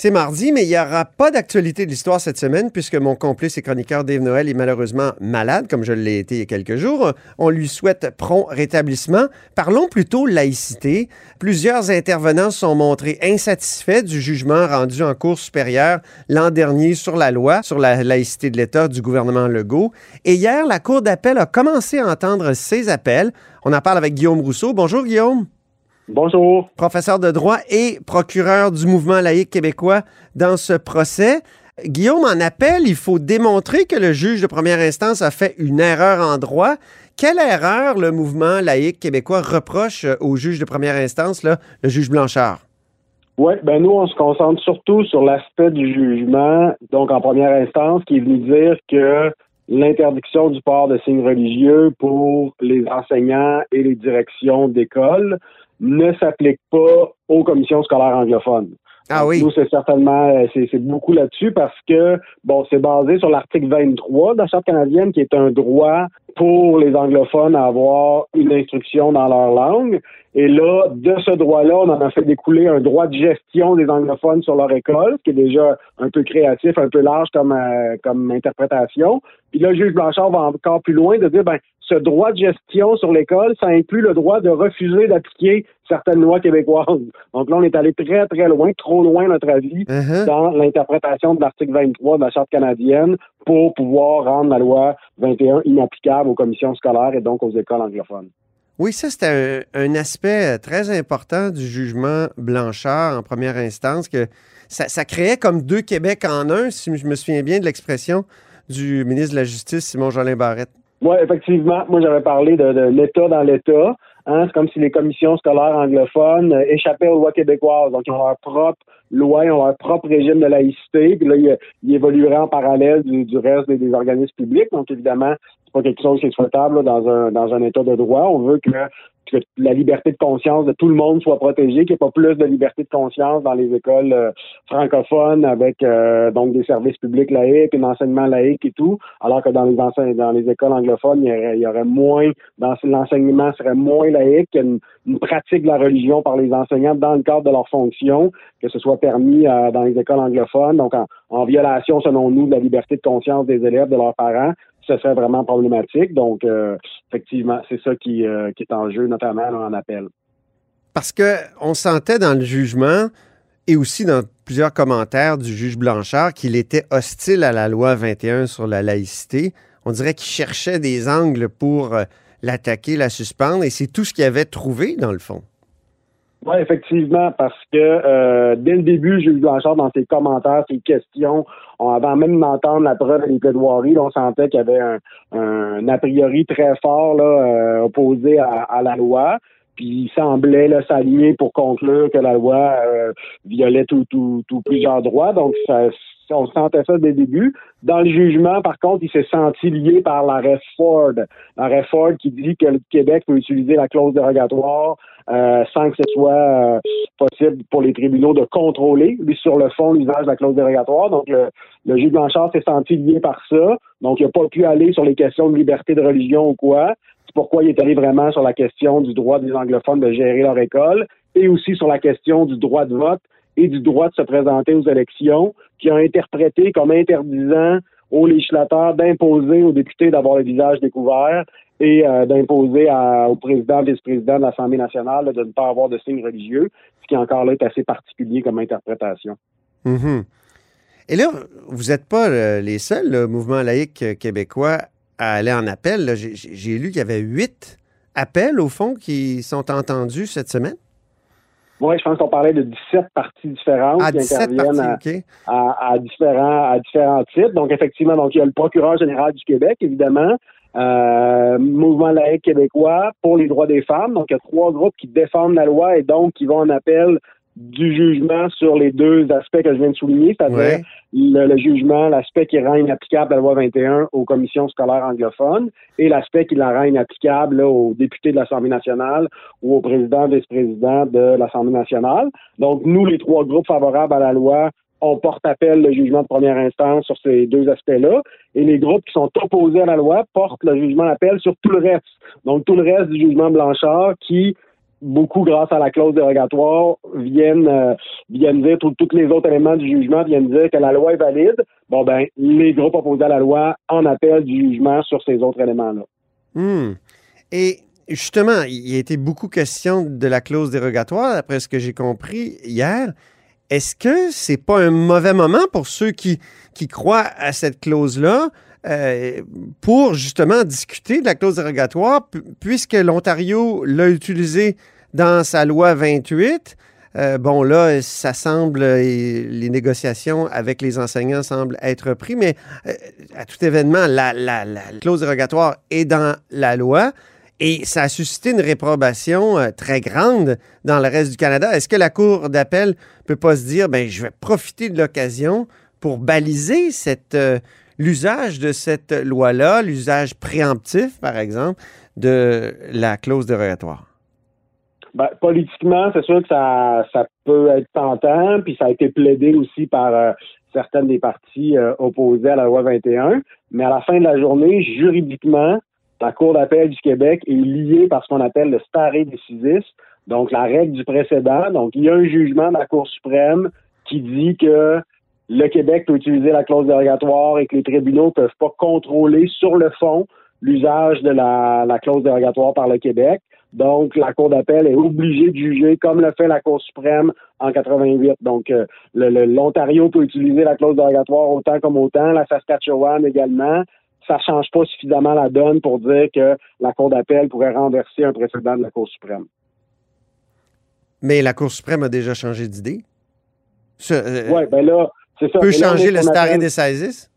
C'est mardi, mais il n'y aura pas d'actualité de l'histoire cette semaine puisque mon complice et chroniqueur Dave Noël est malheureusement malade, comme je l'ai été il y a quelques jours. On lui souhaite prompt rétablissement. Parlons plutôt laïcité. Plusieurs intervenants sont montrés insatisfaits du jugement rendu en Cour supérieure l'an dernier sur la loi sur la laïcité de l'État du gouvernement Legault. Et hier, la Cour d'appel a commencé à entendre ces appels. On en parle avec Guillaume Rousseau. Bonjour Guillaume. Bonjour. Professeur de droit et procureur du mouvement laïque québécois dans ce procès. Guillaume, en appel, il faut démontrer que le juge de première instance a fait une erreur en droit. Quelle erreur le mouvement laïque québécois reproche au juge de première instance, là, le juge Blanchard? Oui, ben nous, on se concentre surtout sur l'aspect du jugement, donc en première instance, qui est venu dire que l'interdiction du port de signes religieux pour les enseignants et les directions d'école ne s'applique pas aux commissions scolaires anglophones. Ah oui. Nous, c'est certainement, euh, c'est beaucoup là-dessus parce que, bon, c'est basé sur l'article 23 de la Charte canadienne qui est un droit pour les anglophones à avoir une instruction dans leur langue. Et là, de ce droit-là, on en a fait découler un droit de gestion des anglophones sur leur école, ce qui est déjà un peu créatif, un peu large comme, euh, comme interprétation. Puis là, le juge Blanchard va encore plus loin de dire, ben, ce droit de gestion sur l'école, ça inclut le droit de refuser d'appliquer certaines lois québécoises. Donc là, on est allé très, très loin, trop loin, à notre avis, Uh-huh. dans l'interprétation de l'article 23 de la Charte canadienne pour pouvoir rendre la loi 21 inapplicable aux commissions scolaires et donc aux écoles anglophones. Oui, ça, c'était un, un aspect très important du jugement Blanchard en première instance, que ça, ça créait comme deux Québec en un, si je me souviens bien de l'expression du ministre de la Justice, Simon-Jolin Barrette. Oui, effectivement. Moi, j'avais parlé de, de l'État dans l'État. Hein, c'est comme si les commissions scolaires anglophones euh, échappaient aux lois québécoises. Donc, ils ont leur propre loi, ils ont leur propre régime de laïcité. Puis là, ils, ils évolueraient en parallèle du, du reste des, des organismes publics. Donc, évidemment, c'est pas quelque chose qui est souhaitable là, dans un dans un État de droit. On veut que, que la liberté de conscience de tout le monde soit protégée, qu'il n'y ait pas plus de liberté de conscience dans les écoles euh, francophones avec euh, donc des services publics laïques, un enseignement laïque et tout, alors que dans les dans les écoles anglophones, il y aurait, moins dans l'enseignement serait moins laïque, une, une pratique de la religion par les enseignants dans le cadre de leur fonction, que ce soit permis euh, dans les écoles anglophones, donc en violation selon nous de la liberté de conscience des élèves, de leurs parents, ce serait vraiment problématique. Donc, euh, effectivement, c'est ça qui, euh, qui est en jeu, notamment en appel. Parce que on sentait dans le jugement et aussi dans plusieurs commentaires du juge Blanchard qu'il était hostile à la loi 21 sur la laïcité. On dirait qu'il cherchait des angles pour euh, l'attaquer, la suspendre, et c'est tout ce qu'il avait trouvé, dans le fond. Oui, effectivement, parce que euh, dès le début, Jules Blanchard, dans ses commentaires, ses questions, on, avant même d'entendre la preuve les plaidoiries, on sentait qu'il y avait un, un a priori très fort là, euh, opposé à, à la loi. Puis il semblait s'aligner pour conclure que la loi euh, violait tout, tout, tout plusieurs droits. Donc ça, on sentait ça dès le début. Dans le jugement, par contre, il s'est senti lié par l'arrêt Ford. L'arrêt Ford qui dit que le Québec peut utiliser la clause dérogatoire euh, sans que ce soit euh, possible pour les tribunaux de contrôler, lui, sur le fond, l'usage de la clause dérogatoire. Donc, le, le juge Blanchard s'est senti lié par ça. Donc, il n'a pas pu aller sur les questions de liberté de religion ou quoi. C'est pourquoi il est allé vraiment sur la question du droit des anglophones de gérer leur école et aussi sur la question du droit de vote et du droit de se présenter aux élections, qui a interprété comme interdisant aux législateurs d'imposer aux députés d'avoir le visage découvert et euh, d'imposer au président, vice-président de l'Assemblée nationale de ne pas avoir de signes religieux, ce qui encore là est assez particulier comme interprétation. Mhm. Et là, vous n'êtes pas euh, les seuls, le mouvement laïque québécois, à aller en appel. J'ai- lu qu'il y avait huit appels, au fond, qui sont entendus cette semaine. Moi, je pense qu'on parlait de 17 parties différentes À qui 17 interviennent à, à différents à différents titres. Donc effectivement, donc il y a le procureur général du Québec, évidemment, euh, Mouvement laïque québécois pour les droits des femmes. Donc il y a trois groupes qui défendent la loi et donc qui vont en appel du jugement sur les deux aspects que je viens de souligner, c'est-à-dire le, jugement, l'aspect qui rend inapplicable la loi 21 aux commissions scolaires anglophones et l'aspect qui la rend inapplicable aux députés de l'Assemblée nationale ou au président, vice-président de l'Assemblée nationale. Donc, nous, les trois groupes favorables à la loi, on porte appel le jugement de première instance sur ces deux aspects-là. Et les groupes qui sont opposés à la loi portent le jugement d'appel sur tout le reste. Donc, tout le reste du jugement Blanchard qui beaucoup grâce à la clause dérogatoire, viennent, euh, viennent dire, tous les autres éléments du jugement viennent dire que la loi est valide. Bon, ben, les groupes opposés à la loi en appellent du jugement sur ces autres éléments-là. Hmm. Et justement, il a été beaucoup question de la clause dérogatoire, d'après ce que j'ai compris hier. Est-ce que c'est pas un mauvais moment pour ceux qui, qui croient à cette clause-là? Euh, pour justement discuter de la clause dérogatoire, puisque l'Ontario l'a utilisé dans sa loi 28. Euh, bon, là, ça semble, les négociations avec les enseignants semblent être pris, mais euh, à tout événement, la, la, clause dérogatoire est dans la loi et ça a suscité une réprobation très grande dans le reste du Canada. Est-ce que la Cour d'appel peut pas se dire, ben, je vais profiter de l'occasion pour baliser cette, l'usage de cette loi-là, l'usage préemptif, par exemple, de la clause dérogatoire? Ben, politiquement, c'est sûr que ça, ça peut être tentant, puis ça a été plaidé aussi par euh, certaines des parties euh, opposées à la loi 21. Mais à la fin de la journée, juridiquement, la Cour d'appel du Québec est liée par ce qu'on appelle le stare decisis, donc la règle du précédent. Donc, il y a un jugement de la Cour suprême qui dit que le Québec peut utiliser la clause dérogatoire et que les tribunaux ne peuvent pas contrôler sur le fond l'usage de la, clause dérogatoire par le Québec. Donc, la Cour d'appel est obligée de juger comme le fait la Cour suprême en 88. Donc, euh, l'Ontario peut utiliser la clause dérogatoire autant comme autant, la Saskatchewan également. Ça change pas suffisamment la donne pour dire que la Cour d'appel pourrait renverser un précédent de la Cour suprême. Mais la Cour suprême a déjà changé d'idée? Euh, oui, ben là, peut changer le stare decisis?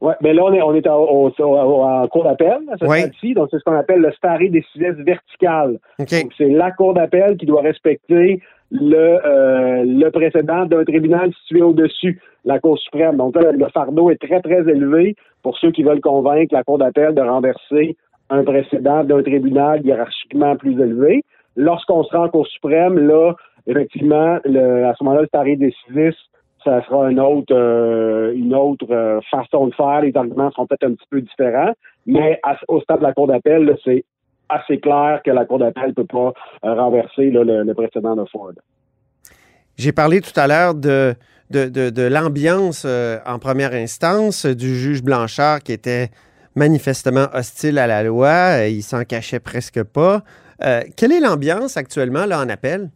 Oui, mais là, on est, on est en cours d'appel à ce stade-ci. Donc, c'est ce qu'on appelle le stare decisis vertical. Donc, c'est la cour d'appel qui doit respecter le, euh, le précédent d'un tribunal situé au-dessus, la Cour suprême. Donc, là, le fardeau est très, très élevé pour ceux qui veulent convaincre la Cour d'appel de renverser un précédent d'un tribunal hiérarchiquement plus élevé. Lorsqu'on sera en Cour suprême, là, effectivement, le, à ce moment-là, le stare decisis ça sera une autre, euh, une autre euh, façon de faire. Les arguments seront peut-être un petit peu différents, mais au stade de la Cour d'appel, c'est assez clair que la Cour d'appel ne peut pas euh, renverser le, précédent de Ford. J'ai parlé tout à l'heure de, de, de, l'ambiance en première instance du juge Blanchard qui était manifestement hostile à la loi. Il s'en cachait presque pas. quelle est l'ambiance actuellement là, en appel?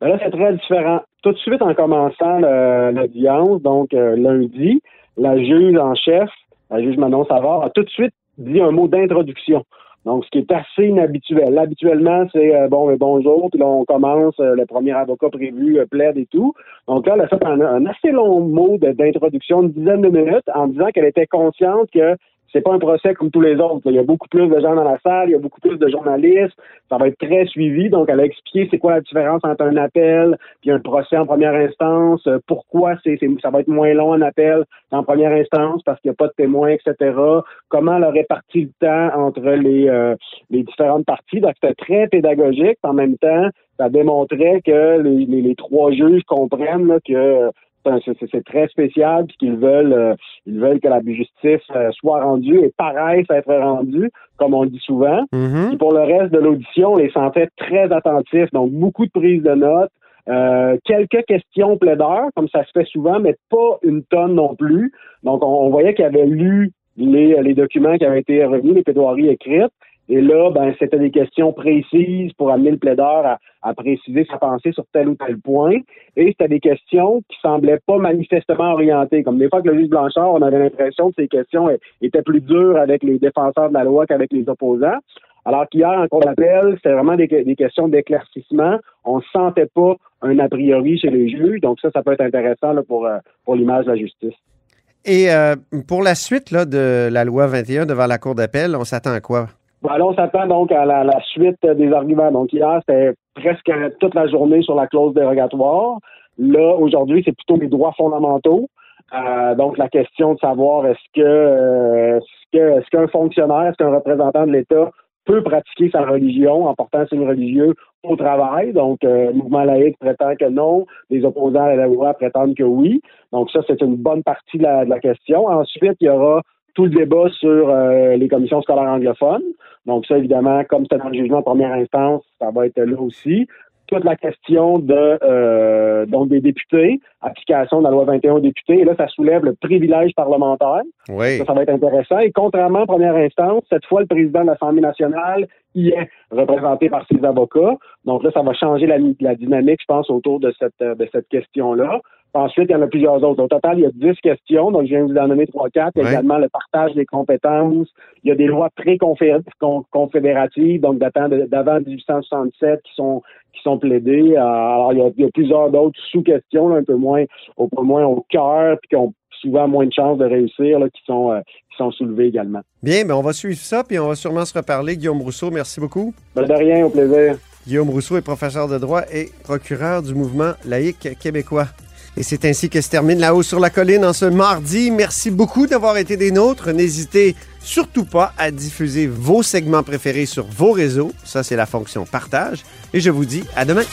Ben là, c'est très différent tout de suite en commençant l'audience, donc euh, lundi, la juge en chef, la juge Manon Savard, a tout de suite dit un mot d'introduction. Donc, ce qui est assez inhabituel. habituellement, c'est euh, bon, bonjour, puis là, on commence, euh, le premier avocat prévu plaide et tout. Donc là, elle a fait un, un assez long mot d'introduction, une dizaine de minutes, en disant qu'elle était consciente que c'est pas un procès comme tous les autres. Il y a beaucoup plus de gens dans la salle, il y a beaucoup plus de journalistes. Ça va être très suivi. Donc, elle a expliqué c'est quoi la différence entre un appel puis un procès en première instance. Euh, pourquoi c'est, ça va être moins long un appel en première instance parce qu'il n'y a pas de témoins, etc. Comment elle a réparti le temps entre les, euh, les différentes parties. Donc, c'était très pédagogique. En même temps, ça démontrait que les, les trois juges comprennent que c'est très spécial puis qu'ils veulent euh, ils veulent que la justice euh, soit rendue et paraisse être rendue comme on dit souvent. Mm-hmm. pour le reste de l'audition, on les sentait très attentifs, donc beaucoup de prises de notes, euh, quelques questions plaideurs, comme ça se fait souvent, mais pas une tonne non plus. Donc on, voyait qu'ils avaient lu les, les documents qui avaient été revenus, les plaidoiries écrites, et là, ben, c'était des questions précises pour amener le plaideur à, préciser sa pensée sur tel ou tel point. Et c'était des questions qui semblaient pas manifestement orientées. Comme des fois que le juge Blanchard, on avait l'impression que ces questions étaient plus dures avec les défenseurs de la loi qu'avec les opposants. Alors qu'hier, en cours d'appel, c'était vraiment des, questions d'éclaircissement. On ne sentait pas un a priori chez les juges. Donc ça, ça peut être intéressant pour, euh, pour l'image de la justice. Et euh, pour la suite de la loi 21 devant la Cour d'appel, on s'attend à quoi? Voilà, on s'attend donc à la, suite des arguments. Donc hier, c'était presque toute la journée sur la clause dérogatoire. Là, aujourd'hui, c'est plutôt les droits fondamentaux. Euh, donc la question de savoir est-ce que euh, est-ce que est-ce qu'un fonctionnaire, est-ce qu'un représentant de l'État peut pratiquer sa religion en portant signe religieux au travail? Donc, euh, le mouvement laïque prétend que non, les opposants à la loi prétendent que oui. Donc, ça, c'est une bonne partie de la, de la, question. Ensuite, il y aura tout le débat sur euh, les commissions scolaires anglophones. Donc ça, évidemment, comme c'était dans le jugement en première instance, ça va être là aussi. Toute la question de euh, donc des députés, application de la loi 21 aux députés, et là, ça soulève le privilège parlementaire. Oui. Ça, ça va être intéressant. Et contrairement en première instance, cette fois, le président de l'Assemblée nationale y est représenté par ses avocats. Donc là, ça va changer la, la dynamique, je pense, autour de cette, de cette question-là. Ensuite, il y en a plusieurs autres. Au total, il y a 10 questions, donc je viens de vous en nommer 3-4. Il y a également le partage des compétences. Il y a des lois pré-confédératives, donc datant d'avant 1867, qui sont qui sont plaidées. Alors, il y a, il y a plusieurs d'autres sous-questions, un peu moins, au peu moins au cœur, puis qui ont souvent moins de chances de réussir, là, qui sont euh, qui sont soulevées également. Bien, mais on va suivre ça, puis on va sûrement se reparler. Guillaume Rousseau, merci beaucoup. Ben, de rien, au plaisir. Guillaume Rousseau est professeur de droit et procureur du mouvement laïque québécois. Et c'est ainsi que se termine La Haut sur la Colline en ce mardi. Merci beaucoup d'avoir été des nôtres. N'hésitez surtout pas à diffuser vos segments préférés sur vos réseaux. Ça, c'est la fonction partage. Et je vous dis à demain.